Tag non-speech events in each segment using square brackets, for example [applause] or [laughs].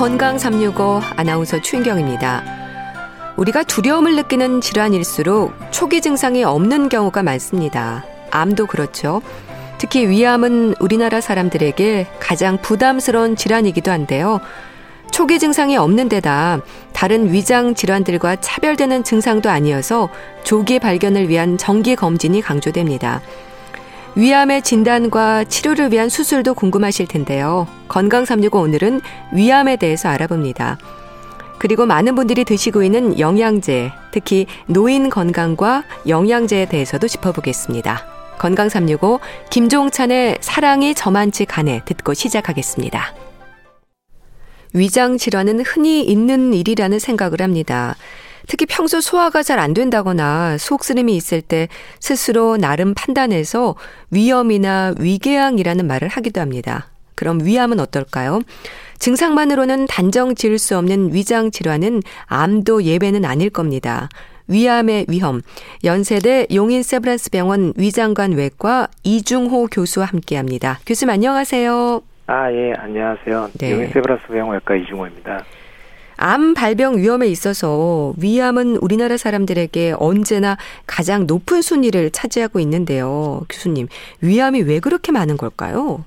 건강 365 아나운서 추인경입니다. 우리가 두려움을 느끼는 질환일수록 초기 증상이 없는 경우가 많습니다. 암도 그렇죠. 특히 위암은 우리나라 사람들에게 가장 부담스러운 질환이기도 한데요. 초기 증상이 없는 데다 다른 위장 질환들과 차별되는 증상도 아니어서 조기 발견을 위한 정기 검진이 강조됩니다. 위암의 진단과 치료를 위한 수술도 궁금하실 텐데요. 건강 365 오늘은 위암에 대해서 알아봅니다. 그리고 많은 분들이 드시고 있는 영양제, 특히 노인 건강과 영양제에 대해서도 짚어보겠습니다. 건강 365 김종찬의 사랑이 저만치 가네 듣고 시작하겠습니다. 위장 질환은 흔히 있는 일이라는 생각을 합니다. 특히 평소 소화가 잘 안 된다거나 속 쓰림이 있을 때 스스로 나름 판단해서 위염이나 위궤양이라는 말을 하기도 합니다. 그럼 위암은 어떨까요? 증상만으로는 단정 지을 수 없는 위장 질환은 암도 예외는 아닐 겁니다. 위암의 위험. 연세대 용인 세브란스 병원 위장관 외과 이중호 교수와 함께 합니다. 교수님 안녕하세요. 아, 예, 안녕하세요. 네. 용인 세브란스 병원 외과 이중호입니다. 암 발병 위험에 있어서 위암은 우리나라 사람들에게 언제나 가장 높은 순위를 차지하고 있는데요. 교수님, 위암이 왜 그렇게 많은 걸까요?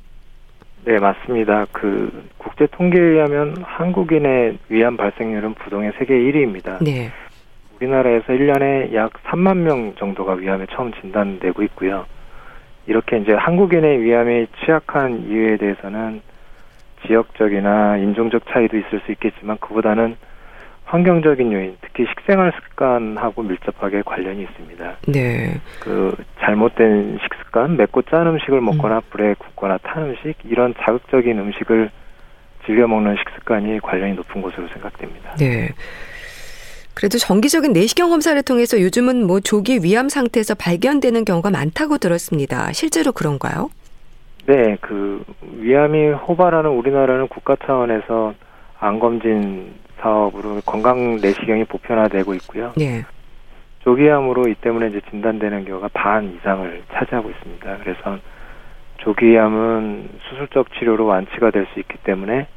네, 맞습니다. 그 국제 통계에 의하면 한국인의 위암 발생률은 부동의 세계 1위입니다. 네. 우리나라에서 1년에 약 3만 명 정도가 위암에 처음 진단되고 있고요. 이렇게 이제 한국인의 위암에 취약한 이유에 대해서는 지역적이나 인종적 차이도 있을 수 있겠지만 그보다는 환경적인 요인, 특히 식생활 습관하고 밀접하게 관련이 있습니다. 네. 그 잘못된 식습관, 맵고 짠 음식을 먹거나 음. 불에 굽거나 탄 음식 이런 자극적인 음식을 즐겨 먹는 식습관이 관련이 높은 것으로 생각됩니다. 네. 그래도 정기적인 내시경 검사를 통해서 요즘은 뭐 조기 위암 상태에서 발견되는 경우가 많다고 들었습니다. 실제로 그런가요? 네, 그 위암이 호발하는 우리나라는 국가 차원에서 암 검진 사업으로 건강 내시경이 보편화되고 있고요. 네. 조기암으로 이 때문에 이제 진단되는 경우가 반 이상을 차지하고 있습니다. 그래서 조기암은 수술적 치료로 완치가 될 수 있기 때문에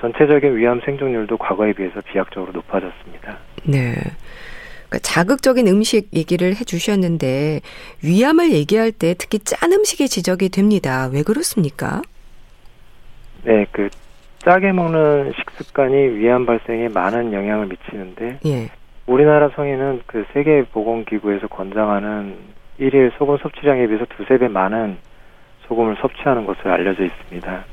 전체적인 위암 생존율도 과거에 비해서 비약적으로 높아졌습니다. 네. 그러니까 자극적인 음식 얘기를 해 주셨는데 위암을 얘기할 때 특히 짠 음식이 지적이 됩니다. 왜 그렇습니까? 네, 그 짜게 먹는 식습관이 위암 발생에 많은 영향을 미치는데 예. 우리나라 성인은 그 세계보건기구에서 권장하는 일일 소금 섭취량에 비해서 두세 배 많은 소금을 섭취하는 것으로 알려져 있습니다.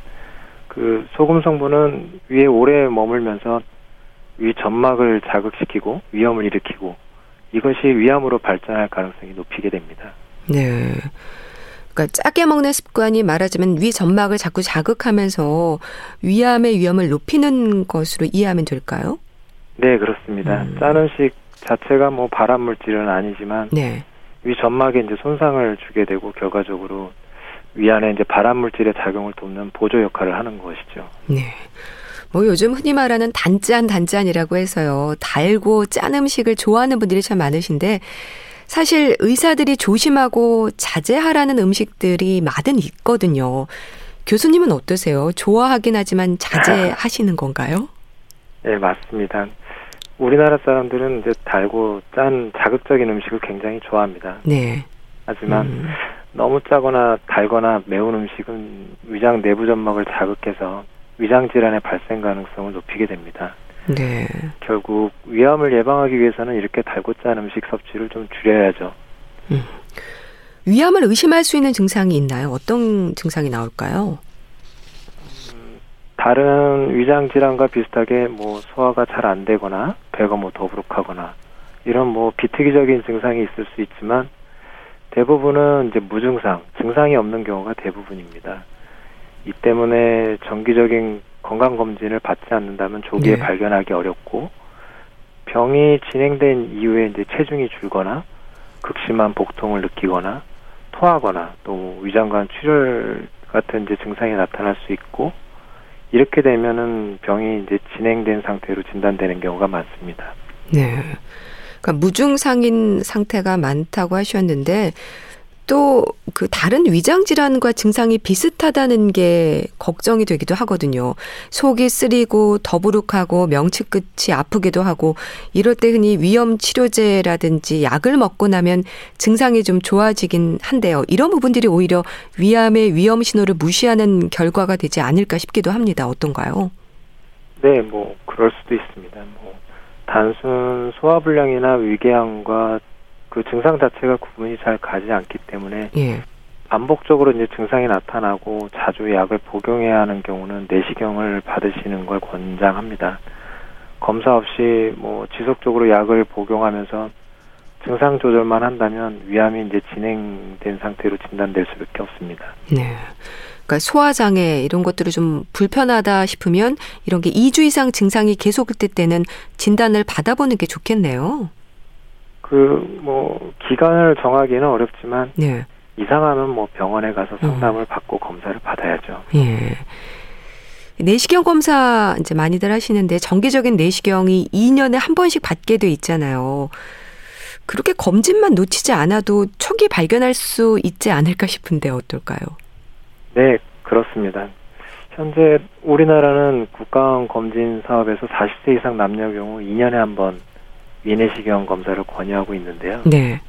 그 소금 성분은 위에 오래 머물면서 위 점막을 자극시키고 위염을 일으키고 이것이 위암으로 발전할 가능성이 높이게 됩니다. 네. 그러니까 짜게 먹는 습관이 말하자면 위 점막을 자꾸 자극하면서 위암의 위험을 높이는 것으로 이해하면 될까요? 네, 그렇습니다. 음. 짠 음식 자체가 뭐 발암 물질은 아니지만 네. 위 점막에 이제 손상을 주게 되고 결과적으로 위 안에 이제 발암 물질의 작용을 돕는 보조 역할을 하는 것이죠. 네. 뭐 요즘 흔히 말하는 단짠 단짠이라고 해서요. 달고 짠 음식을 좋아하는 분들이 참 많으신데 사실 의사들이 조심하고 자제하라는 음식들이 많은 있거든요. 교수님은 어떠세요? 좋아하긴 하지만 자제하시는 건가요? [laughs] 네, 맞습니다. 우리나라 사람들은 이제 달고 짠 자극적인 음식을 굉장히 좋아합니다. 네. 하지만 음. 너무 짜거나 달거나 매운 음식은 위장 내부 점막을 자극해서 위장 질환의 발생 가능성을 높이게 됩니다. 네. 결국 위암을 예방하기 위해서는 이렇게 달고 짠 음식 섭취를 좀 줄여야죠. 음. 위암을 의심할 수 있는 증상이 있나요? 어떤 증상이 나올까요? 음, 다른 위장 질환과 비슷하게 뭐 소화가 잘 안 되거나 배가 뭐 더부룩하거나 이런 뭐 비특이적인 증상이 있을 수 있지만 대부분은 이제 무증상, 증상이 없는 경우가 대부분입니다. 이 때문에 정기적인 건강 검진을 받지 않는다면 조기에 네. 발견하기 어렵고 병이 진행된 이후에 이제 체중이 줄거나 극심한 복통을 느끼거나 토하거나 또 위장관 출혈 같은 이제 증상이 나타날 수 있고 이렇게 되면은 병이 이제 진행된 상태로 진단되는 경우가 많습니다. 네. 그러니까 무증상인 상태가 많다고 하셨는데 또 그 다른 위장 질환과 증상이 비슷하다는 게 걱정이 되기도 하거든요. 속이 쓰리고 더부룩하고 명치 끝이 아프기도 하고 이럴 때 흔히 위염 치료제라든지 약을 먹고 나면 증상이 좀 좋아지긴 한데요. 이런 부분들이 오히려 위암의 위험 신호를 무시하는 결과가 되지 않을까 싶기도 합니다. 어떤가요? 네, 뭐 그럴 수도 있습니다. 뭐 단순 소화불량이나 위궤양과 그 증상 자체가 구분이 잘 가지 않기 때문에 예. 반복적으로 이제 증상이 나타나고 자주 약을 복용해야 하는 경우는 내시경을 받으시는 걸 권장합니다. 검사 없이 뭐 지속적으로 약을 복용하면서 증상 조절만 한다면 위암이 이제 진행된 상태로 진단될 수밖에 없습니다. 네. 그러니까 소화 장애 이런 것들이 좀 불편하다 싶으면 이런 게 2주 이상 증상이 계속될 때는 진단을 받아보는 게 좋겠네요. 그 뭐 기간을 정하기는 어렵지만 네. 이상하면 뭐 병원에 가서 상담을 음. 받고 검사를 받아야죠. 예. 내시경 검사 이제 많이들 하시는데 정기적인 내시경이 2년에 한 번씩 받게 돼 있잖아요. 그렇게 검진만 놓치지 않아도 초기 발견할 수 있지 않을까 싶은데 어떨까요? 네, 그렇습니다. 현재 우리나라는 국가원 검진 사업에서 40세 이상 남녀 경우 2년에 한 번 위내시경 검사를 권유하고 있는데요. 네.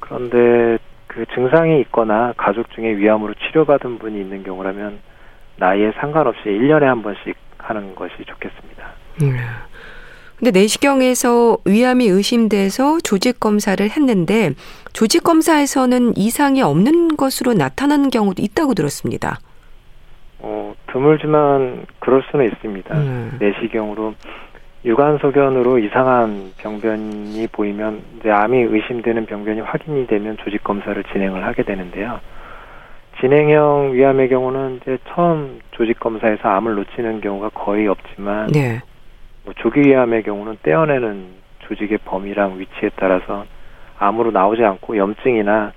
그런데 그 증상이 있거나 가족 중에 위암으로 치료받은 분이 있는 경우라면 나이에 상관없이 1년에 한 번씩 하는 것이 좋겠습니다. 네. 근데 내시경에서 위암이 의심돼서 조직 검사를 했는데 조직 검사에서는 이상이 없는 것으로 나타나는 경우도 있다고 들었습니다. 어, 드물지만 그럴 수는 있습니다. 음. 내시경으로 유관소견으로 이상한 병변이 보이면 이제 암이 의심되는 병변이 확인이 되면 조직 검사를 진행을 하게 되는데요. 진행형 위암의 경우는 이제 처음 조직 검사에서 암을 놓치는 경우가 거의 없지만 네. 뭐 조기 위암의 경우는 떼어내는 조직의 범위랑 위치에 따라서 암으로 나오지 않고 염증이나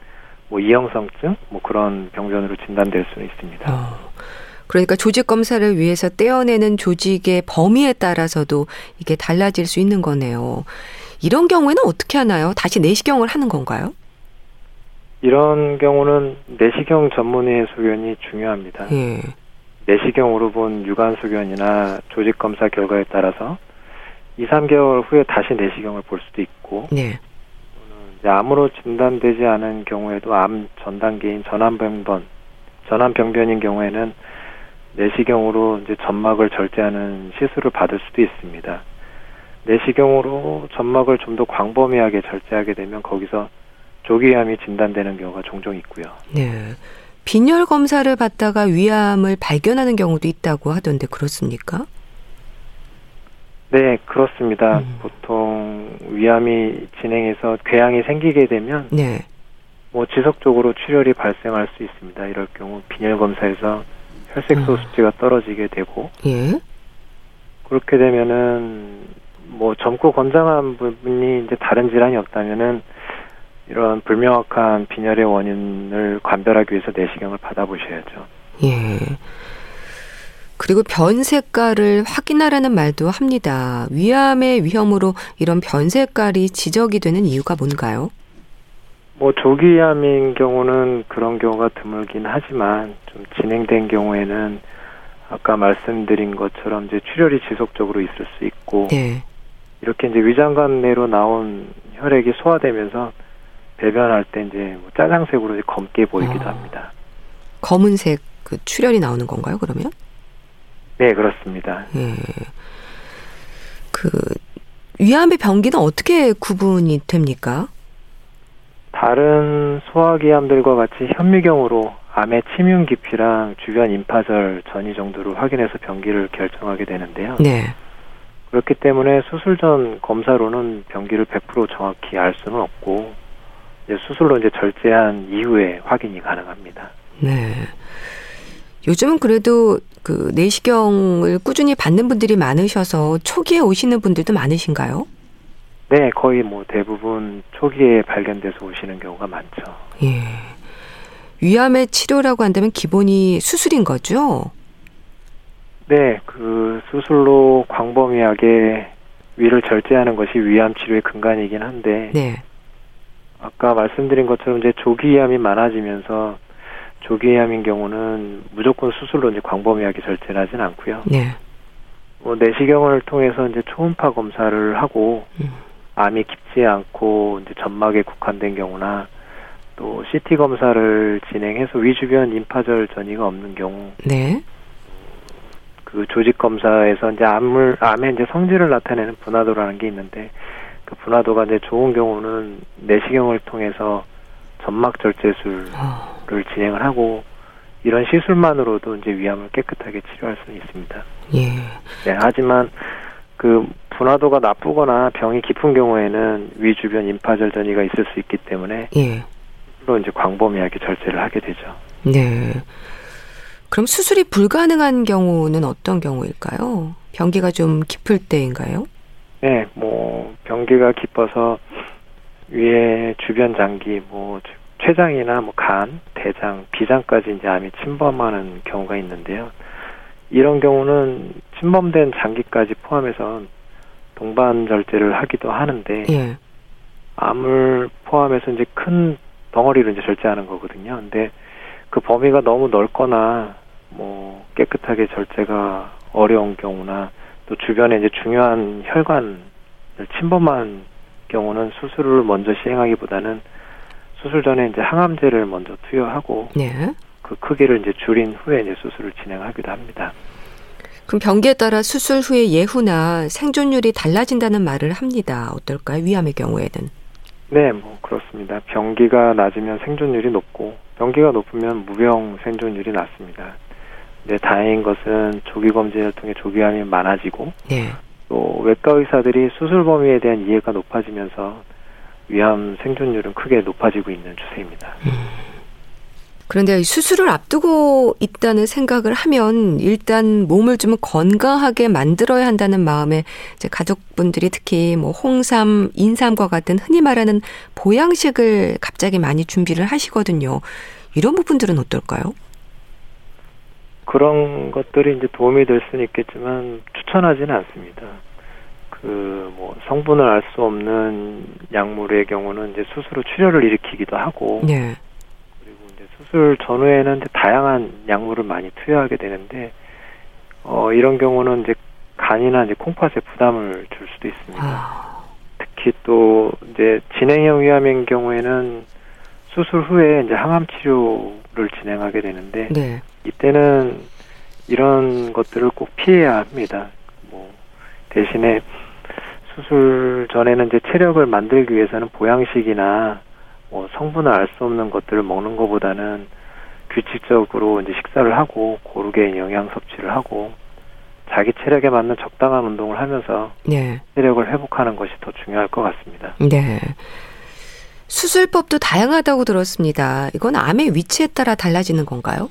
뭐 이형성증 뭐 그런 병변으로 진단될 수는 있습니다. 어, 그러니까 조직 검사를 위해서 떼어내는 조직의 범위에 따라서도 이게 달라질 수 있는 거네요. 이런 경우에는 어떻게 하나요? 다시 내시경을 하는 건가요? 이런 경우는 내시경 전문의의 소견이 중요합니다. 예. 내시경으로 본 유관 소견이나 조직 검사 결과에 따라서 2, 3개월 후에 다시 내시경을 볼 수도 있고 네. 암으로 진단되지 않은 경우에도 암 전 단계인 전암병변, 전암병변인 경우에는 내시경으로 이제 점막을 절제하는 시술을 받을 수도 있습니다. 내시경으로 점막을 좀 더 광범위하게 절제하게 되면 거기서 조기암이 진단되는 경우가 종종 있고요. 네. 빈혈 검사를 받다가 위암을 발견하는 경우도 있다고 하던데 그렇습니까? 네, 그렇습니다. 음. 보통 위암이 진행해서 궤양이 생기게 되면 네. 뭐 지속적으로 출혈이 발생할 수 있습니다. 이럴 경우 빈혈 검사에서 혈색소 음. 수치가 떨어지게 되고 예? 그렇게 되면은 뭐 젊고 건장한 부분이 이제 다른 질환이 없다면은 이런 불명확한 빈혈의 원인을 관별하기 위해서 내시경을 받아보셔야죠. 예. 그리고 변 색깔을 확인하라는 말도 합니다. 위암의 위험으로 이런 변 색깔이 지적이 되는 이유가 뭔가요? 뭐 조기암인 경우는 그런 경우가 드물긴 하지만 좀 진행된 경우에는 아까 말씀드린 것처럼 이제 출혈이 지속적으로 있을 수 있고 네. 이렇게 이제 위장관 내로 나온 혈액이 소화되면서 배변할 때 이제 뭐 짜장색으로 검게 보이기도 어. 합니다. 검은색 그 출혈이 나오는 건가요? 그러면? 네, 그렇습니다. 예. 그 위암의 병기는 어떻게 구분이 됩니까? 다른 소화기암들과 같이 현미경으로 암의 침윤 깊이랑 주변 임파절 전이 정도를 확인해서 병기를 결정하게 되는데요. 네. 그렇기 때문에 수술 전 검사로는 병기를 100% 정확히 알 수는 없고 이제 수술로 이제 절제한 이후에 확인이 가능합니다. 네. 요즘은 그래도 그 내시경을 꾸준히 받는 분들이 많으셔서 초기에 오시는 분들도 많으신가요? 네, 거의 뭐 대부분 초기에 발견돼서 오시는 경우가 많죠. 예. 위암의 치료라고 한다면 기본이 수술인 거죠? 네, 그 수술로 광범위하게 위를 절제하는 것이 위암 치료의 근간이긴 한데 네. 아까 말씀드린 것처럼 이제 조기이암이 많아지면서 조기이암인 경우는 무조건 수술로 이제 광범위하게 절제를 하진 않고요. 네. 뭐 내시경을 통해서 이제 초음파 검사를 하고 음. 암이 깊지 않고 이제 점막에 국한된 경우나 또 CT 검사를 진행해서 위 주변 임파절 전이가 없는 경우 네. 그 조직 검사에서 이제 암을 암의 이제 성질을 나타내는 분화도라는 게 있는데 그 분화도가 이제 좋은 경우는 내시경을 통해서 점막 절제술을 어. 진행을 하고 이런 시술만으로도 이제 위암을 깨끗하게 치료할 수는 있습니다. 예. 네, 하지만 그 분화도가 나쁘거나 병이 깊은 경우에는 위 주변 임파절 전이가 있을 수 있기 때문에 예. 로 이제 광범위하게 절제를 하게 되죠. 네. 그럼 수술이 불가능한 경우는 어떤 경우일까요? 병기가 좀 깊을 때인가요? 네, 뭐 병기가 깊어서 위에 주변 장기, 뭐 췌장이나 뭐 간, 대장, 비장까지 이제 암이 침범하는 경우가 있는데요. 이런 경우는 침범된 장기까지 포함해서 동반 절제를 하기도 하는데 예. 암을 포함해서 이제 큰 덩어리로 이제 절제하는 거거든요. 근데 그 범위가 너무 넓거나 뭐 깨끗하게 절제가 어려운 경우나 또 주변에 이제 중요한 혈관을 침범한 경우는 수술을 먼저 시행하기보다는 수술 전에 이제 항암제를 먼저 투여하고 네. 그 크기를 이제 줄인 후에 이제 수술을 진행하기도 합니다. 그럼 병기에 따라 수술 후의 예후나 생존율이 달라진다는 말을 합니다. 어떨까요? 위암의 경우에는. 네, 뭐 그렇습니다. 병기가 낮으면 생존율이 높고 병기가 높으면 무병 생존율이 낮습니다. 네, 다행인 것은 조기 검진을 통해 조기암이 많아지고 네. 또 외과 의사들이 수술 범위에 대한 이해가 높아지면서 위암 생존율은 크게 높아지고 있는 추세입니다. 그런데 수술을 앞두고 있다는 생각을 하면 일단 몸을 좀 건강하게 만들어야 한다는 마음에 이제 가족분들이 특히 뭐 홍삼, 인삼과 같은 흔히 말하는 보양식을 갑자기 많이 준비를 하시거든요. 이런 부분들은 어떨까요? 그런 것들이 이제 도움이 될 수는 있겠지만 추천하지는 않습니다. 그 뭐 성분을 알 수 없는 약물의 경우는 이제 스스로 출혈을 일으키기도 하고 네. 수술 전후에는 다양한 약물을 많이 투여하게 되는데 어 이런 경우는 이제 간이나 이제 콩팥에 부담을 줄 수도 있습니다. 아, 특히 또 이제 진행형 위암인 경우에는 수술 후에 이제 항암 치료를 진행하게 되는데 네. 이때는 이런 것들을 꼭 피해야 합니다. 뭐 대신에 수술 전에는 이제 체력을 만들기 위해서는 보양식이나 뭐 성분을 알 수 없는 것들을 먹는 것보다는 규칙적으로 이제 식사를 하고 고르게 영양 섭취를 하고 자기 체력에 맞는 적당한 운동을 하면서 네. 체력을 회복하는 것이 더 중요할 것 같습니다. 네. 수술법도 다양하다고 들었습니다. 이건 암의 위치에 따라 달라지는 건가요?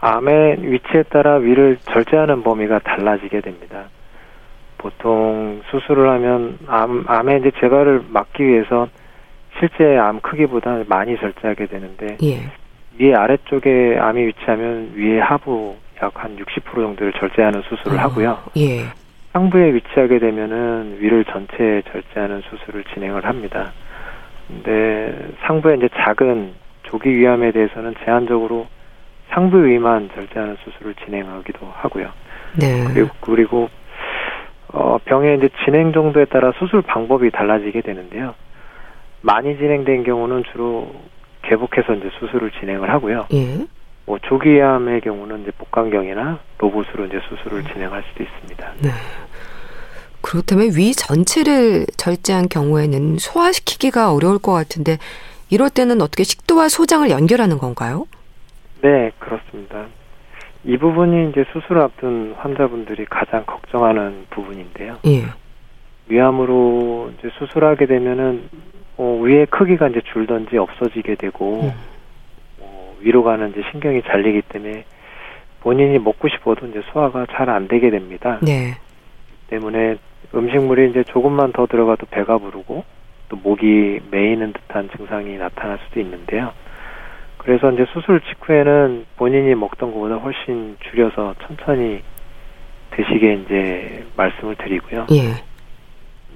암의 위치에 따라 위를 절제하는 범위가 달라지게 됩니다. 보통 수술을 하면 암, 암의 이제 재발을 막기 위해서 실제 암 크기보다 많이 절제하게 되는데 예. 위에 아래쪽에 암이 위치하면 위에 하부 약 한 60% 정도를 절제하는 수술을 어, 하고요. 예. 상부에 위치하게 되면은 위를 전체 절제하는 수술을 진행을 합니다. 근데 상부에 이제 작은 조기 위암에 대해서는 제한적으로 상부 위만 절제하는 수술을 진행하기도 하고요. 네. 그리고 그리고 어 병의 이제 진행 정도에 따라 수술 방법이 달라지게 되는데요. 많이 진행된 경우는 주로 개복해서 이제 수술을 진행을 하고요. 예. 뭐 조기암의 경우는 이제 복강경이나 로봇으로 이제 수술을 진행할 수도 있습니다. 네. 그렇다면 위 전체를 절제한 경우에는 소화시키기가 어려울 것 같은데 이럴 때는 어떻게 식도와 소장을 연결하는 건가요? 네, 그렇습니다. 이 부분이 이제 수술 앞둔 환자분들이 가장 걱정하는 부분인데요. 예. 위암으로 이제 수술하게 되면은 어, 위의 크기가 이제 줄던지 없어지게 되고 음. 어, 위로 가는 이제 신경이 잘리기 때문에 본인이 먹고 싶어도 이제 소화가 잘 안 되게 됩니다. 네. 때문에 음식물이 이제 조금만 더 들어가도 배가 부르고 또 목이 메이는 듯한 증상이 나타날 수도 있는데요. 그래서 이제 수술 직후에는 본인이 먹던 것보다 훨씬 줄여서 천천히 드시게 이제 말씀을 드리고요. 예.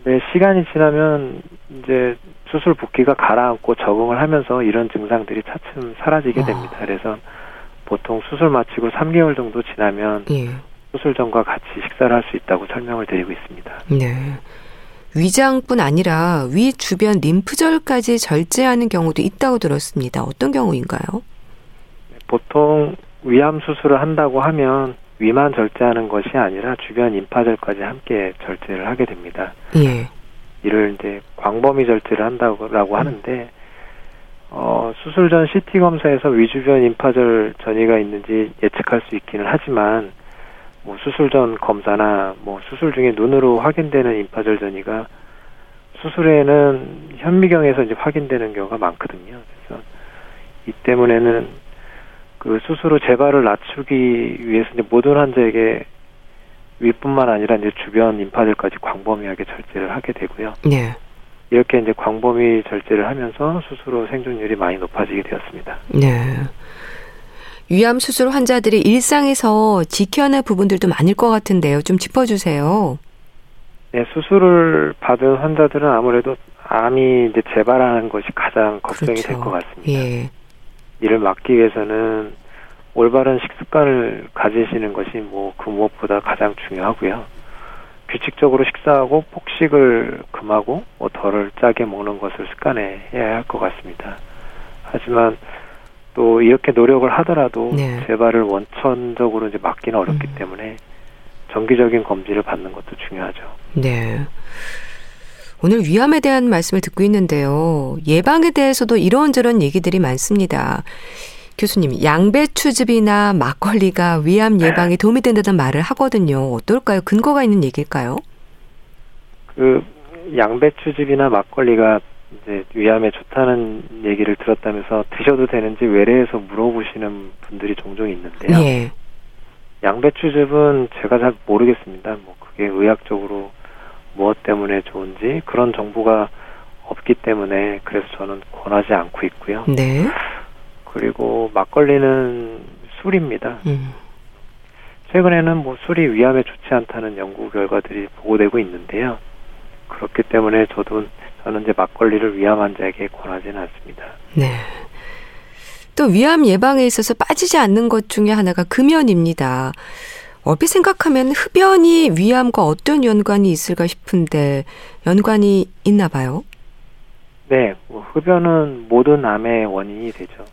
네, 시간이 지나면 이제 수술 붓기가 가라앉고 적응을 하면서 이런 증상들이 차츰 사라지게 아. 됩니다. 그래서 보통 수술 마치고 3개월 정도 지나면 예. 수술 전과 같이 식사를 할 수 있다고 설명을 드리고 있습니다. 네. 위장뿐 아니라 위 주변 림프절까지 절제하는 경우도 있다고 들었습니다. 어떤 경우인가요? 보통 위암 수술을 한다고 하면 위만 절제하는 것이 아니라 주변 임파절까지 함께 절제를 하게 됩니다. 예. 이를 이제 광범위 절제를 한다고 하는데 어, 수술 전 CT 검사에서 위주변 임파절 전이가 있는지 예측할 수 있기는 하지만 뭐 수술 전 검사나 뭐 수술 중에 눈으로 확인되는 임파절 전이가 수술에는 현미경에서 이제 확인되는 경우가 많거든요. 그래서 이 때문에는 그 수술 후 재발을 낮추기 위해서 이제 모든 환자에게 위뿐만 아니라 이제 주변 임파절까지 광범위하게 절제를 하게 되고요. 네. 이렇게 이제 광범위 절제를 하면서 수술 후 생존율이 많이 높아지게 되었습니다. 네. 위암 수술 환자들이 일상에서 지켜야 할 부분들도 많을 것 같은데요. 좀 짚어주세요. 네, 수술을 받은 환자들은 아무래도 암이 이제 재발하는 것이 가장 걱정이 그렇죠. 될것 같습니다. 예. 이를 막기 위해서는 올바른 식습관을 가지시는 것이 뭐 그 무엇보다 가장 중요하고요. 규칙적으로 식사하고 폭식을 금하고 뭐 덜을 짜게 먹는 것을 습관해야 할 것 같습니다. 하지만 또 이렇게 노력을 하더라도 네. 재발을 원천적으로 이제 막기는 어렵기 음. 때문에 정기적인 검진을 받는 것도 중요하죠. 네. 오늘 위암에 대한 말씀을 듣고 있는데요. 예방에 대해서도 이런저런 얘기들이 많습니다. 교수님, 양배추즙이나 막걸리가 위암 예방에 도움이 된다는 말을 하거든요. 어떨까요? 근거가 있는 얘기일까요? 그 양배추즙이나 막걸리가 이제 위암에 좋다는 얘기를 들었다면서 드셔도 되는지 외래에서 물어보시는 분들이 종종 있는데요. 예. 양배추즙은 제가 잘 모르겠습니다. 뭐 그게 의학적으로 때문에 좋은지 그런 정보가 없기 때문에 그래서 저는 권하지 않고 있고요. 네. 그리고 막걸리는 술입니다. 음. 최근에는 뭐 술이 위암에 좋지 않다는 연구 결과들이 보고되고 있는데요. 그렇기 때문에 저도 저는 이제 막걸리를 위암 환자에게 권하지는 않습니다. 네. 또 위암 예방에 있어서 빠지지 않는 것 중에 하나가 금연입니다. 얼핏 생각하면 흡연이 위암과 어떤 연관이 있을까 싶은데 연관이 있나 봐요. 네, 뭐 흡연은 모든 암의 원인이 되죠.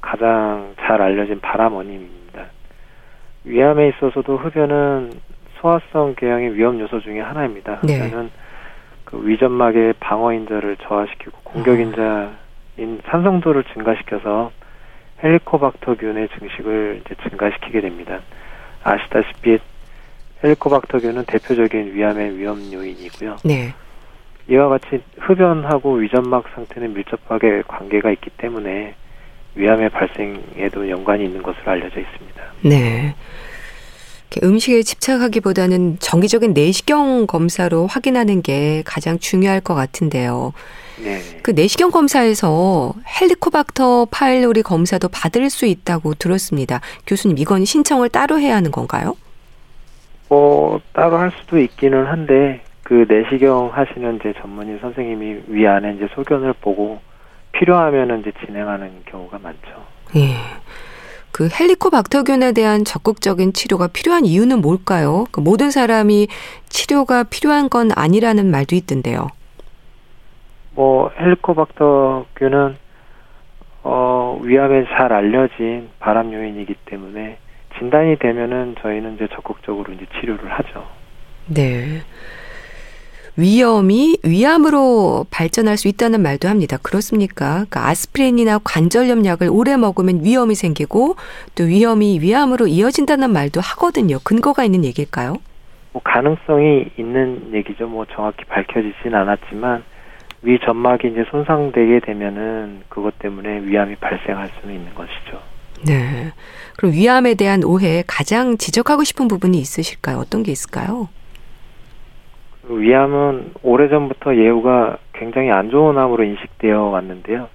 가장 잘 알려진 발암 원인입니다. 위암에 있어서도 흡연은 소화성 궤양의 위험 요소 중에 하나입니다. 네. 흡연은 그 위점막의 방어 인자를 저하시키고 공격 인자인 산성도를 증가시켜서 헬리코박터균의 증식을 이제 증가시키게 됩니다. 아시다시피 헬리코박터균은 대표적인 위암의 위험 요인이고요. 네. 이와 같이 흡연하고 위점막 상태는 밀접하게 관계가 있기 때문에 위암의 발생에도 연관이 있는 것으로 알려져 있습니다. 네. 음식에 집착하기보다는 정기적인 내시경 검사로 확인하는 게 가장 중요할 것 같은데요. 네. 그 내시경 검사에서 헬리코박터 파일로리 검사도 받을 수 있다고 들었습니다. 교수님, 이건 신청을 따로 해야 하는 건가요? 뭐 따로 할 수도 있기는 한데 그 내시경 하시는 이제 전문의 선생님이 위 안에 이제 소견을 보고 필요하면은 이제 진행하는 경우가 많죠. 예. 그 헬리코박터균에 대한 적극적인 치료가 필요한 이유는 뭘까요? 그 모든 사람이 치료가 필요한 건 아니라는 말도 있던데요. 뭐 헬리코박터균은 어 위암에 잘 알려진 발암 요인이기 때문에 진단이 되면은 저희는 이제 적극적으로 이제 치료를 하죠. 네. 위염이 위암으로 발전할 수 있다는 말도 합니다. 그렇습니까? 그러니까 아스피린이나 관절염 약을 오래 먹으면 위염이 생기고 또 위염이 위암으로 이어진다는 말도 하거든요. 근거가 있는 얘기일까요? 뭐 가능성이 있는 얘기죠. 뭐 정확히 밝혀지진 않았지만 위 점막이 이제 손상되게 되면은 그것 때문에 위암이 발생할 수는 있는 것이죠. 네. 그럼 위암에 대한 오해 가장 지적하고 싶은 부분이 있으실까요? 어떤 게 있을까요? 그 위암은 오래전부터 예후가 굉장히 안 좋은 암으로 인식되어 왔는데요.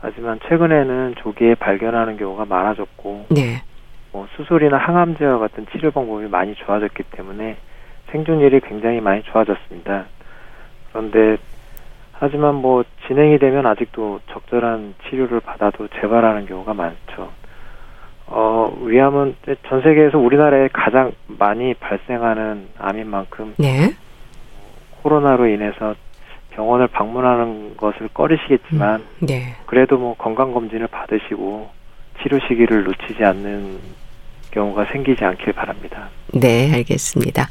하지만 최근에는 조기에 발견하는 경우가 많아졌고 네. 뭐 수술이나 항암제와 같은 치료 방법이 많이 좋아졌기 때문에 생존율이 굉장히 많이 좋아졌습니다. 그런데 하지만 뭐 진행이 되면 아직도 적절한 치료를 받아도 재발하는 경우가 많죠. 어, 위암은 전 세계에서 우리나라에 가장 많이 발생하는 암인 만큼 네. 코로나로 인해서 병원을 방문하는 것을 꺼리시겠지만 음, 네. 그래도 뭐 건강 검진을 받으시고 치료 시기를 놓치지 않는 경우가 생기지 않길 바랍니다. 네, 알겠습니다.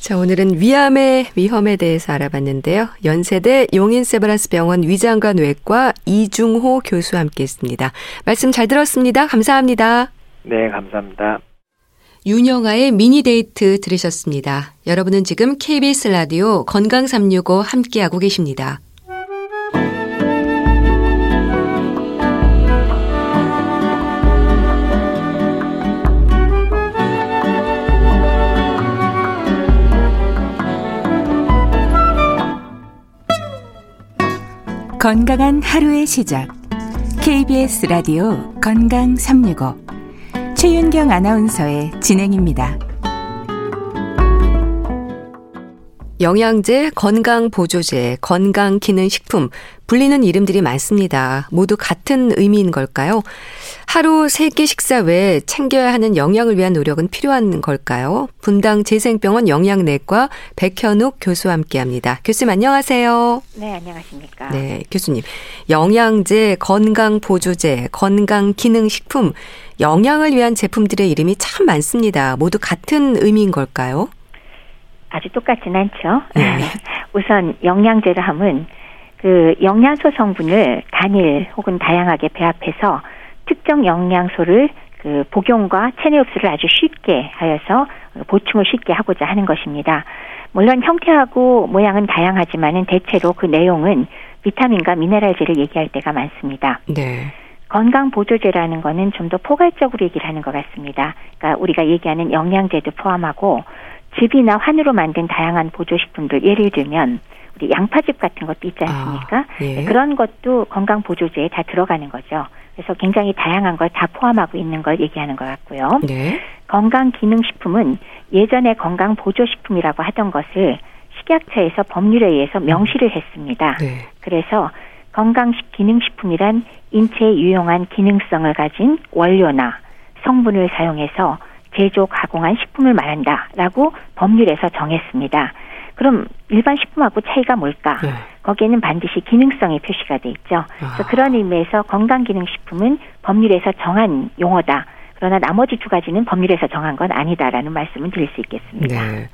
자, 오늘은 위암의 위험에 대해서 알아봤는데요. 연세대 용인세브란스 병원 위장관 외과 이중호 교수와 함께 했습니다. 말씀 잘 들었습니다. 감사합니다. 네, 감사합니다. 윤영아의 미니데이트 들으셨습니다. 여러분은 지금 KBS 라디오 건강365 함께하고 계십니다. 건강한 하루의 시작. KBS 라디오 건강 365. 최윤경 아나운서의 진행입니다. 영양제, 건강보조제, 건강기능식품, 불리는 이름들이 많습니다. 모두 같은 의미인 걸까요? 하루 3끼 식사 외에 챙겨야 하는 영양을 위한 노력은 필요한 걸까요? 분당 재생병원 영양내과 백현욱 교수와 함께 합니다. 교수님 안녕하세요. 네, 안녕하십니까. 네, 교수님. 영양제, 건강보조제, 건강기능식품, 영양을 위한 제품들의 이름이 참 많습니다. 모두 같은 의미인 걸까요? 아주 똑같진 않죠. 네. [laughs] 우선 영양제를 하면 그 영양소 성분을 단일 혹은 다양하게 배합해서 특정 영양소를 그 복용과 체내 흡수를 아주 쉽게 하여서 보충을 쉽게 하고자 하는 것입니다. 물론 형태하고 모양은 다양하지만은 대체로 그 내용은 비타민과 미네랄제를 얘기할 때가 많습니다. 네. 건강 보조제라는 거는 좀 더 포괄적으로 얘기를 하는 것 같습니다. 그러니까 우리가 얘기하는 영양제도 포함하고 즙이나 환으로 만든 다양한 보조식품들 예를 들면 우리 양파즙 같은 것도 있지 않습니까? 아, 예. 네, 그런 것도 건강 보조제에 다 들어가는 거죠. 그래서 굉장히 다양한 걸 다 포함하고 있는 걸 얘기하는 것 같고요. 네. 건강 기능 식품은 예전에 건강 보조 식품이라고 하던 것을 식약처에서 법률에 의해서 명시를 했습니다. 네. 그래서 건강 기능식품이란 인체에 유용한 기능성을 가진 원료나 성분을 사용해서 제조 가공한 식품을 말한다라고 법률에서 정했습니다. 그럼 일반 식품하고 차이가 뭘까? 네. 거기에는 반드시 기능성이 표시가 돼 있죠. 그래서 아. 그런 의미에서 건강기능식품은 법률에서 정한 용어다. 그러나 나머지 두 가지는 법률에서 정한 건 아니다라는 말씀을 드릴 수 있겠습니다. 네.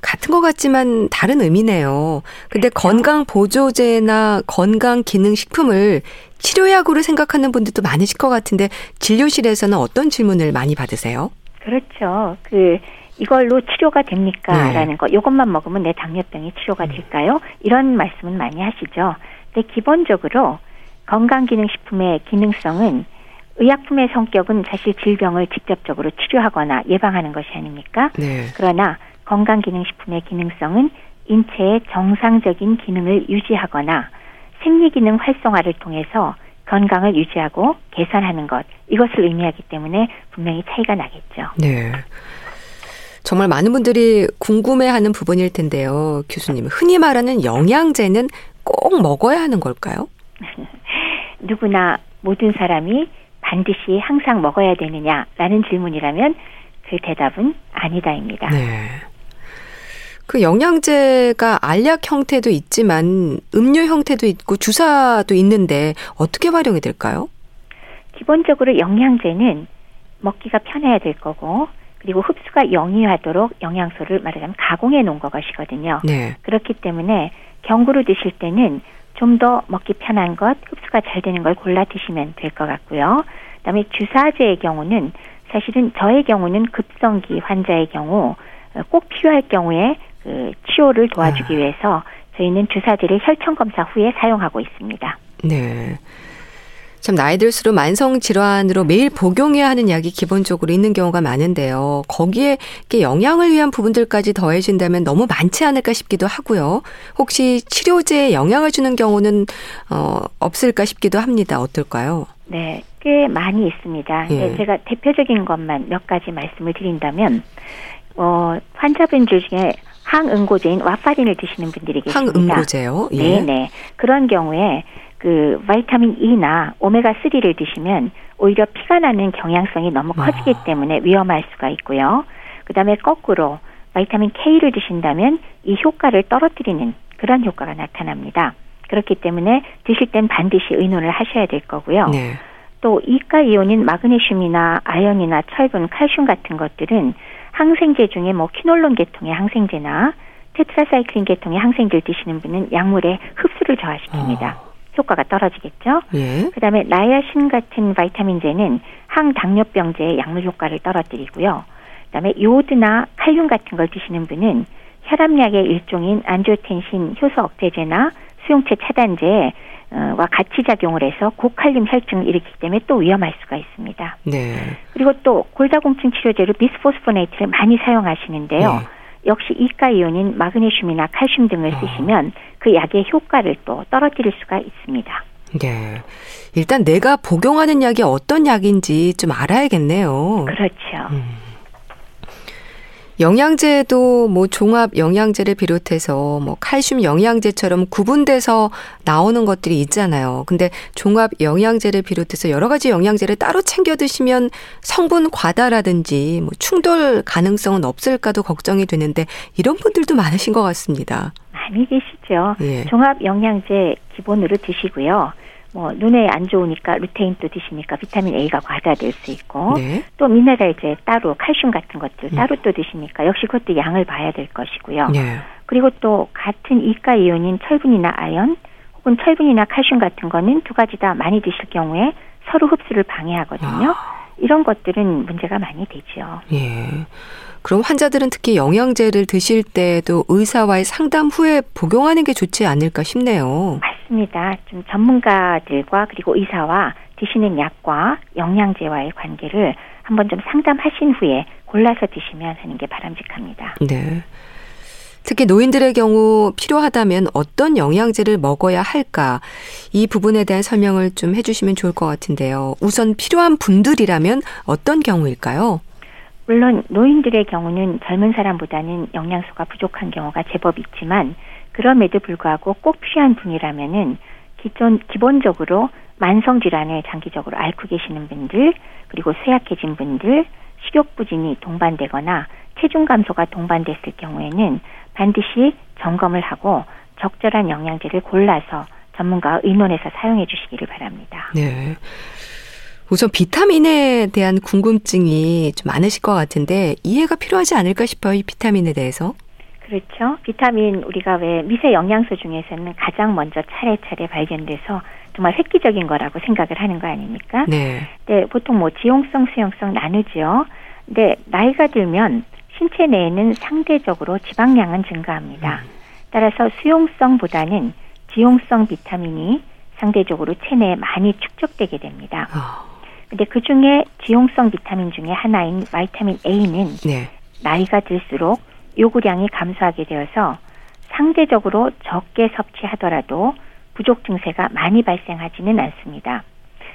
같은 것 같지만 다른 의미네요. 근데 그렇죠. 건강 보조제나 건강 기능 식품을 치료약으로 생각하는 분들도 많으실 것 같은데 진료실에서는 어떤 질문을 많이 받으세요? 그렇죠. 그 이걸로 치료가 됩니까?라는 네. 거. 이것만 먹으면 내 당뇨병이 치료가 될까요? 이런 말씀은 많이 하시죠. 근데 기본적으로 건강기능식품의 기능성은 의약품의 성격은 사실 질병을 직접적으로 치료하거나 예방하는 것이 아닙니까? 네. 그러나 건강기능식품의 기능성은 인체의 정상적인 기능을 유지하거나 생리기능 활성화를 통해서 건강을 유지하고 개선하는 것 이것을 의미하기 때문에 분명히 차이가 나겠죠. 네. 정말 많은 분들이 궁금해하는 부분일 텐데요, 교수님. 흔히 말하는 영양제는 꼭 먹어야 하는 걸까요? [laughs] 누구나 모든 사람이 반드시 항상 먹어야 되느냐라는 질문이라면 그 대답은 아니다입니다. 네. 그 영양제가 알약 형태도 있지만 음료 형태도 있고 주사도 있는데 어떻게 활용이 될까요? 기본적으로 영양제는 먹기가 편해야 될 거고 그리고 흡수가 영위하도록 영양소를 말하자면 가공해 놓은 것이거든요. 네. 그렇기 때문에 경구로 드실 때는 좀 더 먹기 편한 것, 흡수가 잘 되는 걸 골라 드시면 될 것 같고요. 그다음에 주사제의 경우는 사실은 저의 경우는 급성기 환자의 경우 어, 꼭 필요할 경우에 그 치료를 도와주기 아. 위해서 저희는 주사제를 혈청 검사 후에 사용하고 있습니다. 네. 참 나이 들수록 만성 질환으로 매일 복용해야 하는 약이 기본적으로 있는 경우가 많은데요. 거기에 이렇게 영양을 위한 부분들까지 더해진다면 너무 많지 않을까 싶기도 하고요. 혹시 치료제에 영향을 주는 경우는 어, 없을까 싶기도 합니다. 어떨까요? 네, 꽤 많이 있습니다. 예. 제가 대표적인 것만 몇 가지 말씀을 드린다면, 어, 환자분들 중에 항응고제인 와파린을 드시는 분들이 계십니다. 항응고제요? 예. 네네. 그런 경우에 그 vitamin E나 오메가 3를 드시면 오히려 피가 나는 경향성이 너무 커지기 아. 때문에 위험할 수가 있고요. 그다음에 거꾸로 vitamin K를 드신다면 이 효과를 떨어뜨리는 그런 효과가 나타납니다. 그렇기 때문에 드실 땐 반드시 의논을 하셔야 될 거고요. 네. 또 2가 이온인 마그네슘이나 아연이나 철분, 칼슘 같은 것들은 항생제 중에 뭐 quinolone 계통의 항생제나 테트라사이클린 계통의 항생제를 드시는 분은 약물의 흡수를 저하시킵니다. 어. 효과가 떨어지겠죠. 예. 그다음에 나야신 같은 바이타민제는 항당뇨병제의 약물 효과를 떨어뜨리고요. 그다음에 요드나 칼륨 같은 걸 드시는 분은 혈압약의 일종인 안지오텐신 효소 억제제나 수용체 차단제 와 같이 작용을 해서 고칼륨 혈증을 일으키기 때문에 또 위험할 수가 있습니다. 네. 그리고 또 골다공증 치료제로 비스포스포네이트를 많이 사용하시는데요. 네. 역시 이가 이온인 마그네슘이나 칼슘 등을 어. 쓰시면 그 약의 효과를 또 떨어뜨릴 수가 있습니다. 네. 일단 내가 복용하는 약이 어떤 약인지 좀 알아야겠네요. 그렇죠. 음. 영양제도 뭐 종합 영양제를 비롯해서 뭐 칼슘 영양제처럼 구분돼서 나오는 것들이 있잖아요. 근데 종합 영양제를 비롯해서 여러 가지 영양제를 따로 챙겨 드시면 성분 과다라든지 뭐 충돌 가능성은 없을까도 걱정이 되는데 이런 분들도 많으신 것 같습니다. 많이 계시죠. 예. 종합 영양제 기본으로 드시고요. 뭐 눈에 안 좋으니까 루테인도 드시니까 비타민 A가 과다될 수 있고 네. 또 미네랄제 따로 칼슘 같은 것들 음. 따로 또 드시니까 역시 그것도 양을 봐야 될 것이고요. 네. 그리고 또 같은 이가 이온인 철분이나 아연 혹은 철분이나 칼슘 같은 거는 두 가지 다 많이 드실 경우에 서로 흡수를 방해하거든요. 아. 이런 것들은 문제가 많이 되죠. 예. 그럼 환자들은 특히 영양제를 드실 때도 의사와의 상담 후에 복용하는 게 좋지 않을까 싶네요. 맞습니다. 좀 전문가들과 그리고 의사와 드시는 약과 영양제와의 관계를 한번 좀 상담하신 후에 골라서 드시면 하는 게 바람직합니다. 네. 특히 노인들의 경우 필요하다면 어떤 영양제를 먹어야 할까 이 부분에 대한 설명을 좀 해주시면 좋을 것 같은데요. 우선 필요한 분들이라면 어떤 경우일까요? 물론 노인들의 경우는 젊은 사람보다는 영양소가 부족한 경우가 제법 있지만 그럼에도 불구하고 꼭 필요한 분이라면은 기존 기본적으로 만성 질환을 장기적으로 앓고 계시는 분들 그리고 쇠약해진 분들 식욕 부진이 동반되거나 체중 감소가 동반됐을 경우에는 반드시 점검을 하고 적절한 영양제를 골라서 전문가와 의논해서 사용해 주시기를 바랍니다. 네. 우선 비타민에 대한 궁금증이 좀 많으실 것 같은데 이해가 필요하지 않을까 싶어요. 이 비타민에 대해서. 그렇죠. 비타민 우리가 왜 미세 영양소 중에서는 가장 먼저 차례차례 발견돼서 정말 획기적인 거라고 생각을 하는 거 아닙니까? 네. 네, 보통 뭐 지용성, 수용성 나누죠. 근데 나이가 들면 신체 내에는 상대적으로 지방량은 증가합니다. 음. 따라서 수용성보다는 지용성 비타민이 상대적으로 체내에 많이 축적되게 됩니다. 어. 근데 그 중에 지용성 비타민 중에 하나인 바이타민 A는 네. 나이가 들수록 요구량이 감소하게 되어서 상대적으로 적게 섭취하더라도 부족 증세가 많이 발생하지는 않습니다.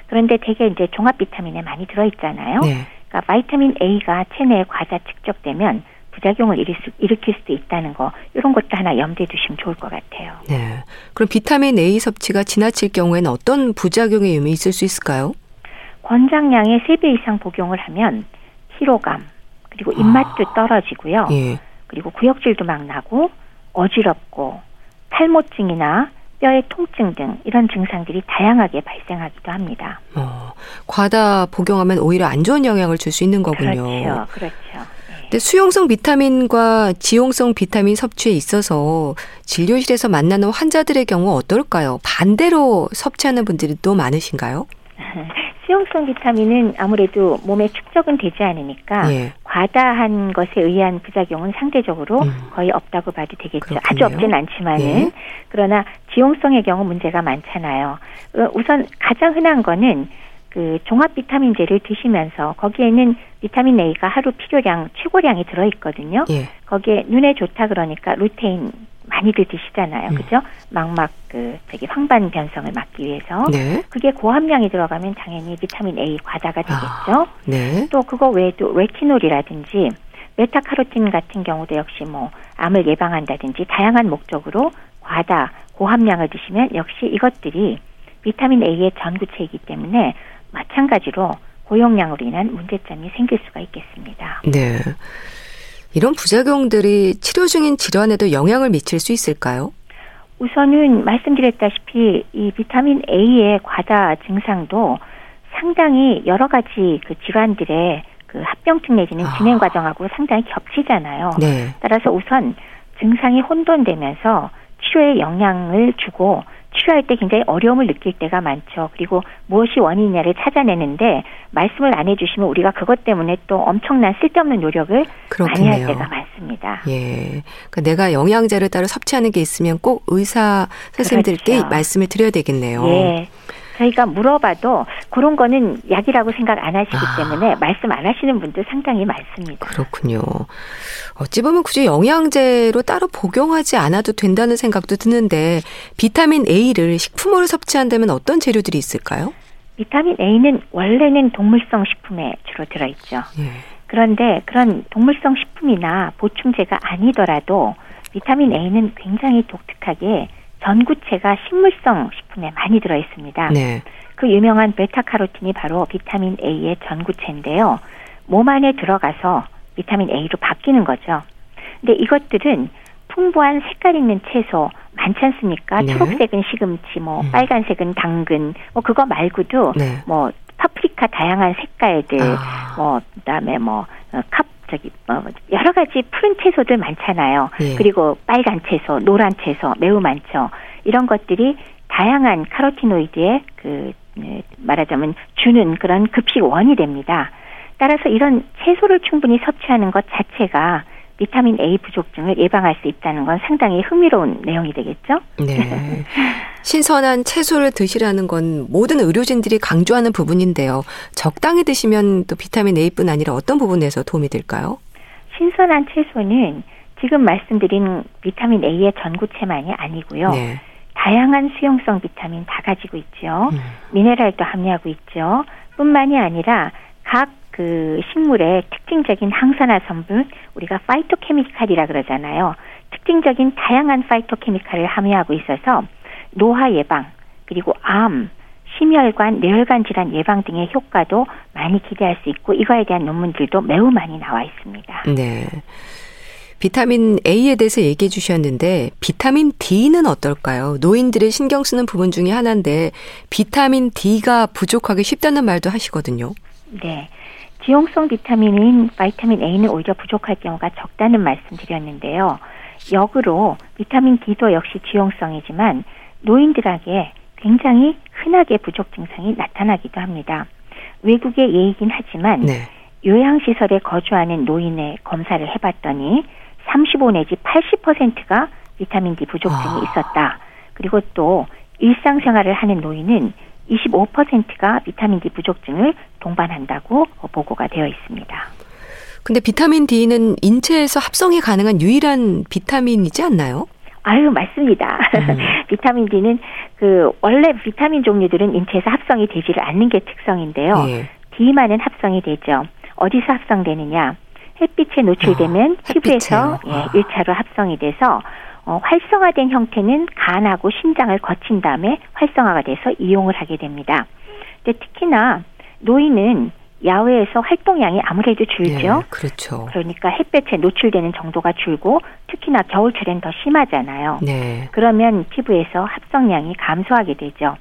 그런데 대개 이제 종합 비타민에 많이 들어 있잖아요. 네. 그러니까 바이타민 A가 체내에 과다 축적되면 부작용을 일으킬, 수, 일으킬 수도 있다는 거 이런 것도 하나 염두에 두시면 좋을 것 같아요. 네. 그럼 비타민 A 섭취가 지나칠 경우에는 어떤 부작용의 유이 있을 수 있을까요? 권장량의 3배 이상 복용을 하면 피로감, 그리고 입맛도 아, 떨어지고요. 예. 그리고 구역질도 막 나고 어지럽고 탈모증이나 뼈의 통증 등 이런 증상들이 다양하게 발생하기도 합니다. 어, 과다 복용하면 오히려 안 좋은 영향을 줄 수 있는 거군요. 그렇죠. 그렇죠. 근데 수용성 비타민과 지용성 비타민 섭취에 있어서 진료실에서 만나는 환자들의 경우 어떨까요? 반대로 섭취하는 분들이 또 많으신가요? [laughs] 수용성 비타민은 아무래도 몸에 축적은 되지 않으니까 예. 과다한 것에 의한 부작용은 상대적으로 음. 거의 없다고 봐도 되겠죠. 그렇군요. 아주 없진 않지만은 예. 그러나 지용성의 경우 문제가 많잖아요. 어, 우선 가장 흔한 거는 그 종합 비타민제를 드시면서 거기에는 비타민 A가 하루 필요량 최고량이 들어 있거든요. 예. 거기에 눈에 좋다 그러니까 루테인 많이들 드시잖아요. 음. 그죠? 망막 그 저기 황반 변성을 막기 위해서. 네. 그게 고함량이 들어가면 당연히 비타민 A 과다가 되겠죠. 아, 네. 또 그거 외에도 레티놀이라든지 베타카로틴 같은 경우도 역시 뭐 암을 예방한다든지 다양한 목적으로 과다 고함량을 드시면 역시 이것들이 비타민 A의 전구체이기 때문에 마찬가지로 고용량으로 인한 문제점이 생길 수가 있겠습니다. 네. 이런 부작용들이 치료 중인 질환에도 영향을 미칠 수 있을까요? 우선은 말씀드렸다시피 이 비타민 A의 과다 증상도 상당히 여러 가지 그 질환들의 그 합병증 내지는 아. 진행 과정하고 상당히 겹치잖아요. 네. 따라서 우선 증상이 혼돈되면서 치료에 영향을 주고 치료할 때 굉장히 어려움을 느낄 때가 많죠. 그리고 무엇이 원인이냐를 찾아내는데 말씀을 안 해주시면 우리가 그것 때문에 또 엄청난 쓸데없는 노력을 많이 할 그렇겠네요. 때가 많습니다. 예. 그러니까 내가 영양제를 따로 섭취하는 게 있으면 꼭 의사 선생님들께 그렇죠. 말씀을 드려야 되겠네요. 예. 저희가 물어봐도 그런 거는 약이라고 생각 안 하시기 아. 때문에 말씀 안 하시는 분들 상당히 많습니다. 그렇군요. 어찌 보면 굳이 영양제로 따로 복용하지 않아도 된다는 생각도 드는데 비타민 A를 식품으로 섭취한다면 어떤 재료들이 있을까요? 비타민 A는 원래는 동물성 식품에 주로 들어있죠. 예. 그런데 그런 동물성 식품이나 보충제가 아니더라도 비타민 A는 굉장히 독특하게 전구체가 식물성 식품에 많이 들어 있습니다. 네. 그 유명한 베타카로틴이 바로 비타민 A의 전구체인데요. 몸 안에 들어가서 비타민 A로 바뀌는 거죠. 근데 이것들은 풍부한 색깔 있는 채소 많지 않습니까? 네. 초록색은 시금치, 뭐 음. 빨간색은 당근, 뭐 그거 말고도 네. 뭐 파프리카 다양한 색깔들, 아. 뭐 그다음에 뭐 어, 컵 저기 뭐 여러 가지 푸른 채소들 많잖아요. 예. 그리고 빨간 채소, 노란 채소 매우 많죠. 이런 것들이 다양한 카로티노이드의 그 네, 말하자면 주는 그런 급식 원이 됩니다. 따라서 이런 채소를 충분히 섭취하는 것 자체가 비타민 A 부족증을 예방할 수 있다는 건 상당히 흥미로운 내용이 되겠죠? 네. [laughs] 신선한 채소를 드시라는 건 모든 의료진들이 강조하는 부분인데요. 적당히 드시면 또 비타민 A뿐 아니라 어떤 부분에서 도움이 될까요? 신선한 채소는 지금 말씀드린 비타민 A의 전구체만이 아니고요. 네. 다양한 수용성 비타민 다 가지고 있죠. 음. 미네랄도 함유하고 있죠. 뿐만이 아니라 각 그 식물의 특징적인 항산화 성분 우리가 파이토케미칼이라 그러잖아요. 특징적인 다양한 파이토케미칼을 함유하고 있어서 노화 예방 그리고 암, 심혈관, 뇌혈관 질환 예방 등의 효과도 많이 기대할 수 있고 이거에 대한 논문들도 매우 많이 나와 있습니다. 네. 비타민 A에 대해서 얘기해 주셨는데 비타민 D는 어떨까요? 노인들의 신경 쓰는 부분 중에 하나인데 비타민 D가 부족하기 쉽다는 말도 하시거든요. 네. 지용성 비타민인 바이타민 A는 오히려 부족할 경우가 적다는 말씀드렸는데요. 역으로 비타민 D도 역시 지용성이지만 노인들에게 굉장히 흔하게 부족 증상이 나타나기도 합니다. 외국의 예이긴 하지만 네. 요양시설에 거주하는 노인의 검사를 해봤더니 35 내지 80%가 비타민 D 부족증이 아. 있었다. 그리고 또 일상생활을 하는 노인은 25%가 비타민 D 부족증을 동반한다고 보고가 되어 있습니다. 근데 비타민 D는 인체에서 합성이 가능한 유일한 비타민이지 않나요? 아유, 맞습니다. 음. [laughs] 비타민 D는 그 원래 비타민 종류들은 인체에서 합성이 되지를 않는 게 특성인데요. 예. D만은 합성이 되죠. 어디서 합성되느냐? 햇빛에 노출되면 아, 피부에서? 예, 아. 일차로 합성이 돼서 어, 활성화된 형태는 간하고 신장을 거친 다음에 활성화가 돼서 이용을 하게 됩니다. 근데 특히나 노인은 야외에서 활동량이 아무래도 줄죠. 예, 그렇죠. 그러니까 햇볕에 노출되는 정도가 줄고 특히나 겨울철엔 더 심하잖아요. 네. 그러면 피부에서 합성량이 감소하게 되죠.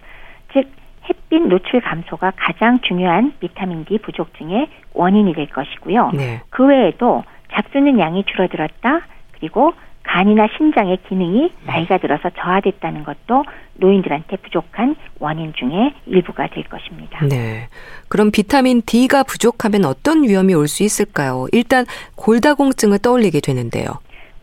즉 햇빛 노출 감소가 가장 중요한 비타민 D 부족증의 원인이 될 것이고요. 네. 그 외에도 잡수는 양이 줄어들었다. 그리고 간이나 신장의 기능이 나이가 들어서 저하됐다는 것도 노인들한테 부족한 원인 중에 일부가 될 것입니다. 네. 그럼 비타민 D가 부족하면 어떤 위험이 올 수 있을까요? 일단 골다공증을 떠올리게 되는데요.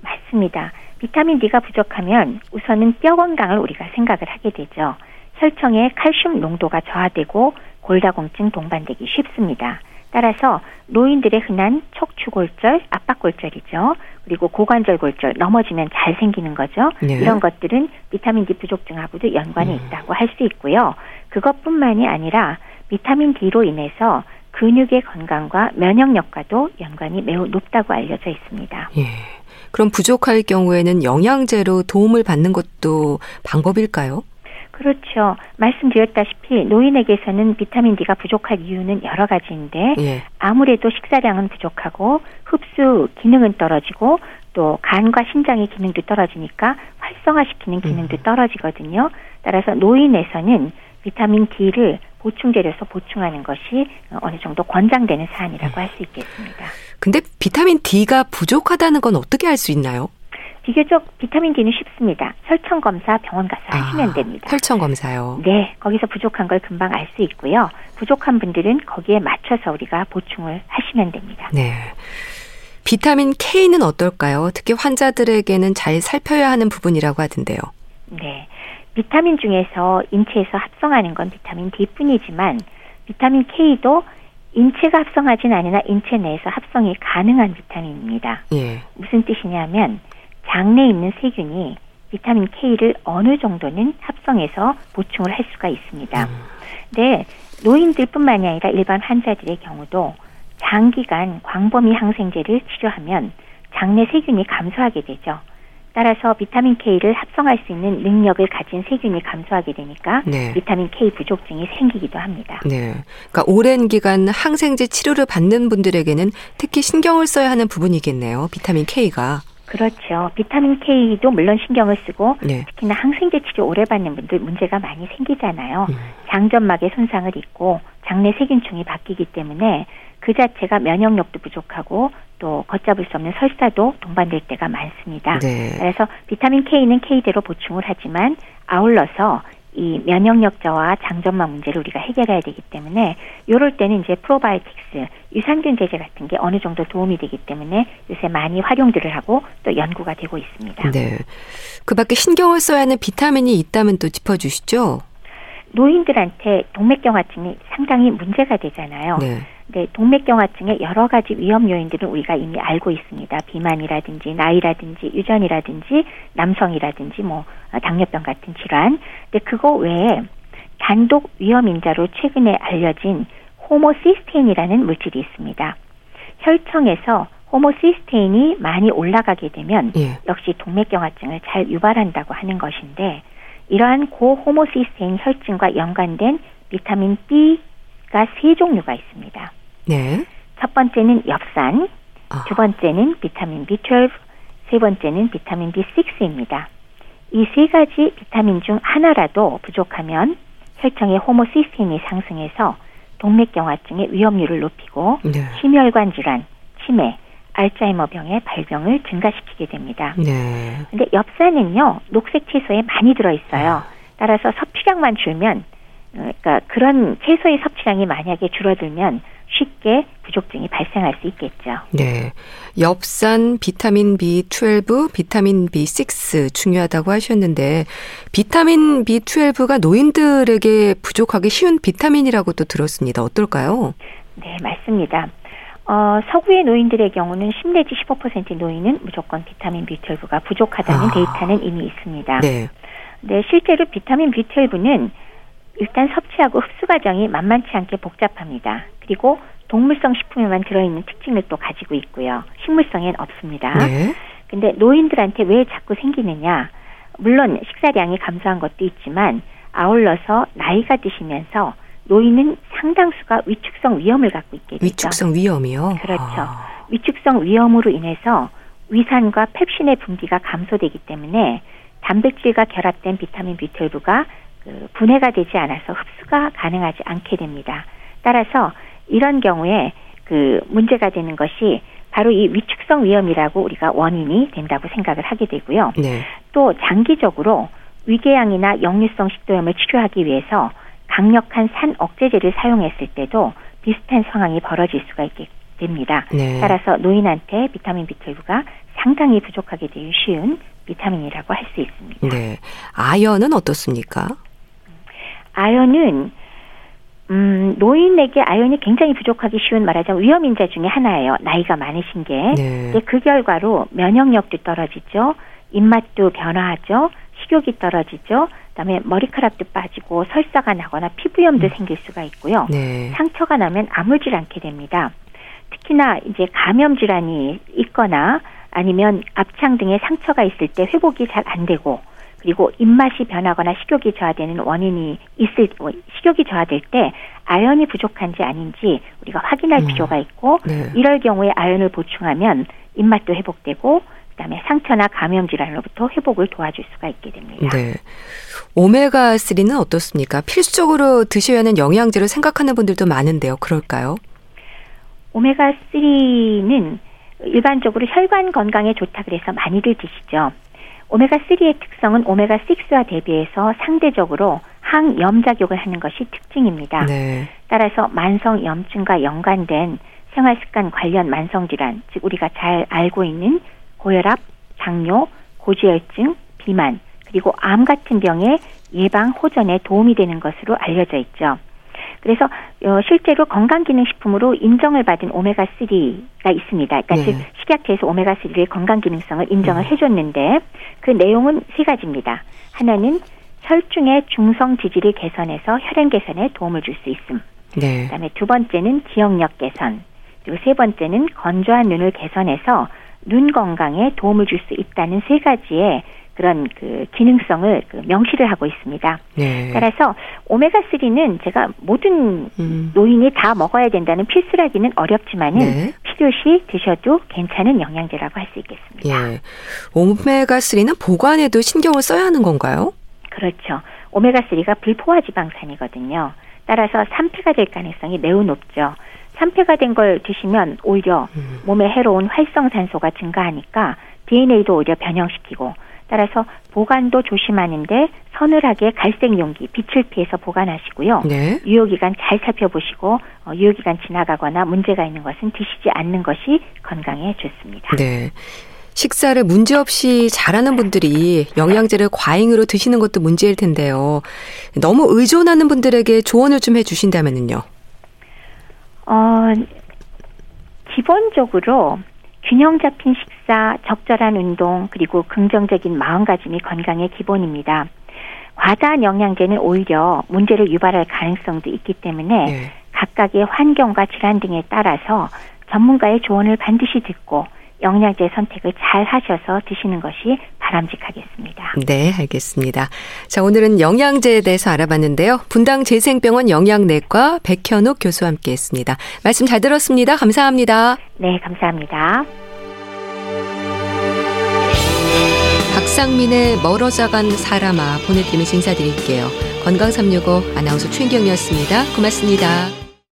맞습니다. 비타민 D가 부족하면 우선은 뼈 건강을 우리가 생각을 하게 되죠. 혈청의 칼슘 농도가 저하되고 골다공증 동반되기 쉽습니다. 따라서 노인들의 흔한 척추골절, 압박골절이죠. 그리고 고관절 골절, 넘어지면 잘 생기는 거죠. 네. 이런 것들은 비타민 D 부족증하고도 연관이 음. 있다고 할 수 있고요. 그것뿐만이 아니라 비타민 D로 인해서 근육의 건강과 면역력과도 연관이 매우 높다고 알려져 있습니다. 예. 그럼 부족할 경우에는 영양제로 도움을 받는 것도 방법일까요? 그렇죠. 말씀드렸다시피 노인에게서는 비타민 D가 부족할 이유는 여러 가지인데 예. 아무래도 식사량은 부족하고 흡수 기능은 떨어지고 또 간과 신장의 기능도 떨어지니까 활성화시키는 기능도 음. 떨어지거든요. 따라서 노인에서는 비타민 D를 보충제로서 보충하는 것이 어느 정도 권장되는 사안이라고 할 수 있겠습니다. 근데 비타민 D가 부족하다는 건 어떻게 알 수 있나요? 비교적 비타민 D는 쉽습니다. 혈청 검사 병원 가서 하시면 됩니다. 아, 혈청 검사요. 네, 거기서 부족한 걸 금방 알 수 있고요. 부족한 분들은 거기에 맞춰서 우리가 보충을 하시면 됩니다. 네. 비타민 K는 어떨까요? 특히 환자들에게는 잘 살펴야 하는 부분이라고 하던데요. 네. 비타민 중에서 인체에서 합성하는 건 비타민 D뿐이지만 비타민 K도 인체가 합성하진 않으나 인체 내에서 합성이 가능한 비타민입니다. 예. 무슨 뜻이냐면 장내에 있는 세균이 비타민 K를 어느 정도는 합성해서 보충을 할 수가 있습니다. 네, 노인들뿐만이 아니라 일반 환자들의 경우도 장기간 광범위 항생제를 치료하면 장내 세균이 감소하게 되죠. 따라서 비타민 K를 합성할 수 있는 능력을 가진 세균이 감소하게 되니까 네. 비타민 K 부족증이 생기기도 합니다. 네. 그러니까 오랜 기간 항생제 치료를 받는 분들에게는 특히 신경을 써야 하는 부분이겠네요. 비타민 K가. 그렇죠. 비타민 K도 물론 신경을 쓰고 네. 특히나 항생제 치료 오래 받는 분들 문제가 많이 생기잖아요. 음. 장점막에 손상을 입고 장내 세균충이 바뀌기 때문에 그 자체가 면역력도 부족하고 또 걷잡을 수 없는 설사도 동반될 때가 많습니다. 네. 그래서 비타민 K는 K대로 보충을 하지만 아울러서 이 면역력 저하 장점막 문제를 우리가 해결해야 되기 때문에 요럴 때는 이제 프로바이오틱스 유산균 제제 같은 게 어느 정도 도움이 되기 때문에 요새 많이 활용들을 하고 또 연구가 되고 있습니다. 네. 그 밖에 신경을 써야 하는 비타민이 있다면 또 짚어 주시죠. 노인들한테 동맥경화증이 상당히 문제가 되잖아요. 네. 네, 동맥경화증의 여러 가지 위험 요인들은 우리가 이미 알고 있습니다. 비만이라든지 나이라든지 유전이라든지 남성이라든지 뭐 어, 당뇨병 같은 질환. 근데 그거 외에 단독 위험 인자로 최근에 알려진 호모시스테인이라는 물질이 있습니다. 혈청에서 호모시스테인이 많이 올라가게 되면 예. 역시 동맥경화증을 잘 유발한다고 하는 것인데 이러한 고호모시스테인 혈증과 연관된 비타민 B가 세 종류가 있습니다. 네. 첫 번째는 엽산, 아, 두 번째는 비타민 B12, 세 번째는 비타민 B6입니다. 이 세 가지 비타민 중 하나라도 부족하면 혈청의 호모시스테인이 상승해서 동맥경화증의 위험률을 높이고 네. 심혈관 질환, 치매, 알츠하이머병의 발병을 증가시키게 됩니다. 네. 근데 엽산은요 녹색 채소에 많이 들어 있어요. 따라서 섭취량만 줄면 어, 그러니까 그런 채소의 섭취량이 만약에 줄어들면 쉽게 부족증이 발생할 수 있겠죠. 네. 엽산, 비타민 B12, 비타민 B6 중요하다고 하셨는데 비타민 B12가 노인들에게 부족하기 쉬운 비타민이라고 또 들었습니다. 어떨까요? 네, 맞습니다. 어, 서구의 노인들의 경우는 10 내지 15% 노인은 무조건 비타민 B12가 부족하다는 아. 데이터는 이미 있습니다. 네. 네, 실제로 비타민 B12는 일단 섭취하고 흡수 과정이 만만치 않게 복잡합니다. 그리고 동물성 식품에만 들어있는 특징을 또 가지고 있고요. 식물성엔 없습니다. 네. 근데 노인들한테 왜 자꾸 생기느냐? 물론 식사량이 감소한 것도 있지만 아울러서 나이가 드시면서 노인은 상당수가 위축성 위험을 갖고 있게 되죠. 위축성 위험이요. 그렇죠. 아, 위축성 위험으로 인해서 위산과 펩신의 분비가 감소되기 때문에 단백질과 결합된 비타민 B12가 그 분해가 되지 않아서 흡수가 가능하지 않게 됩니다. 따라서 이런 경우에 그 문제가 되는 것이 바로 이 위축성 위험이라고 우리가 원인이 된다고 생각을 하게 되고요. 네. 또 장기적으로 위궤양이나 역류성 식도염을 치료하기 위해서 강력한 산 억제제를 사용했을 때도 비슷한 상황이 벌어질 수가 있게 됩니다. 네. 따라서 노인한테 비타민 B12가 상당히 부족하게 되기 쉬운 비타민이라고 할 수 있습니다. 네. 아연은 어떻습니까? 아연은 음, 노인에게 아연이 굉장히 부족하기 쉬운 말하자면 위험 인자 중에 하나예요. 나이가 많으신 게. 네. 그 결과로 면역력도 떨어지죠. 입맛도 변화하죠. 식욕이 떨어지죠. 그다음에 머리카락도 빠지고 설사가 나거나 피부염도 생길 수가 있고요. 네. 상처가 나면 아물질 않게 됩니다. 특히나 이제 감염 질환이 있거나 아니면 압창 등의 상처가 있을 때 회복이 잘 안 되고 그리고 입맛이 변하거나 식욕이 저하되는 원인이 있을 뭐 식욕이 저하될 때 아연이 부족한지 아닌지 우리가 확인할 음. 필요가 있고 네. 이럴 경우에 아연을 보충하면 입맛도 회복되고 그다음에 상처나 감염 질환으로부터 회복을 도와줄 수가 있게 됩니다. 네. 오메가 3는 어떻습니까? 필수적으로 드셔야 하는 영양제로 생각하는 분들도 많은데요. 그럴까요? 오메가 3는 일반적으로 혈관 건강에 좋다 그래서 많이들 드시죠. 오메가 3의 특성은 오메가 6와 대비해서 상대적으로 항염작용을 하는 것이 특징입니다. 네. 따라서 만성 염증과 연관된 생활 습관 관련 만성 질환, 즉 우리가 잘 알고 있는 고혈압, 당뇨, 고지혈증, 비만, 그리고 암 같은 병의 예방 호전에 도움이 되는 것으로 알려져 있죠. 그래서 어, 실제로 건강기능식품으로 인정을 받은 오메가 3가 있습니다. 그러니까 네. 즉 식약처에서 오메가 3의 건강기능성을 인정을 네. 해줬는데 그 내용은 세 가지입니다. 하나는 혈중의 중성 지질을 개선해서 혈행 개선에 도움을 줄 수 있음. 네. 그다음에 두 번째는 기억력 개선. 그리고 세 번째는 건조한 눈을 개선해서 눈 건강에 도움을 줄 수 있다는 세 가지의 그런 그 기능성을 그 명시를 하고 있습니다. 네. 따라서 오메가 3는 제가 모든 음. 노인이 다 먹어야 된다는 필수라기는 어렵지만은 네. 필요시 드셔도 괜찮은 영양제라고 할 수 있겠습니다. 예. 오메가 3는 보관에도 신경을 써야 하는 건가요? 그렇죠. 오메가 3가 불포화 지방산이거든요. 따라서 산패가 될 가능성이 매우 높죠. 산패가 된 걸 드시면 오히려 음. 몸에 해로운 활성산소가 증가하니까 DNA도 오히려 변형시키고 따라서 보관도 조심하는데 서늘하게 갈색 용기, 빛을 피해서 보관하시고요. 네. 유효기간 잘 살펴보시고 어, 유효기간 지나가거나 문제가 있는 것은 드시지 않는 것이 건강에 좋습니다. 네. 식사를 문제없이 잘하는 분들이 영양제를 과잉으로 드시는 것도 문제일 텐데요. 너무 의존하는 분들에게 조언을 좀 해주신다면요. 어, 기본적으로 균형 잡힌 식사, 적절한 운동, 그리고 긍정적인 마음가짐이 건강의 기본입니다. 과다한 영양제는 오히려 문제를 유발할 가능성도 있기 때문에 네. 각각의 환경과 질환 등에 따라서 전문가의 조언을 반드시 듣고 영양제 선택을 잘 하셔서 드시는 것이 바람직하겠습니다. 네, 알겠습니다. 자, 오늘은 영양제에 대해서 알아봤는데요. 분당 재생병원 영양내과 백현욱 교수와 함께 했습니다. 말씀 잘 들었습니다. 감사합니다. 네, 감사합니다. 박상민의 멀어져간 사람아 보내드리면서 인사드릴게요. 건강365 아나운서 최인경이었습니다. 고맙습니다.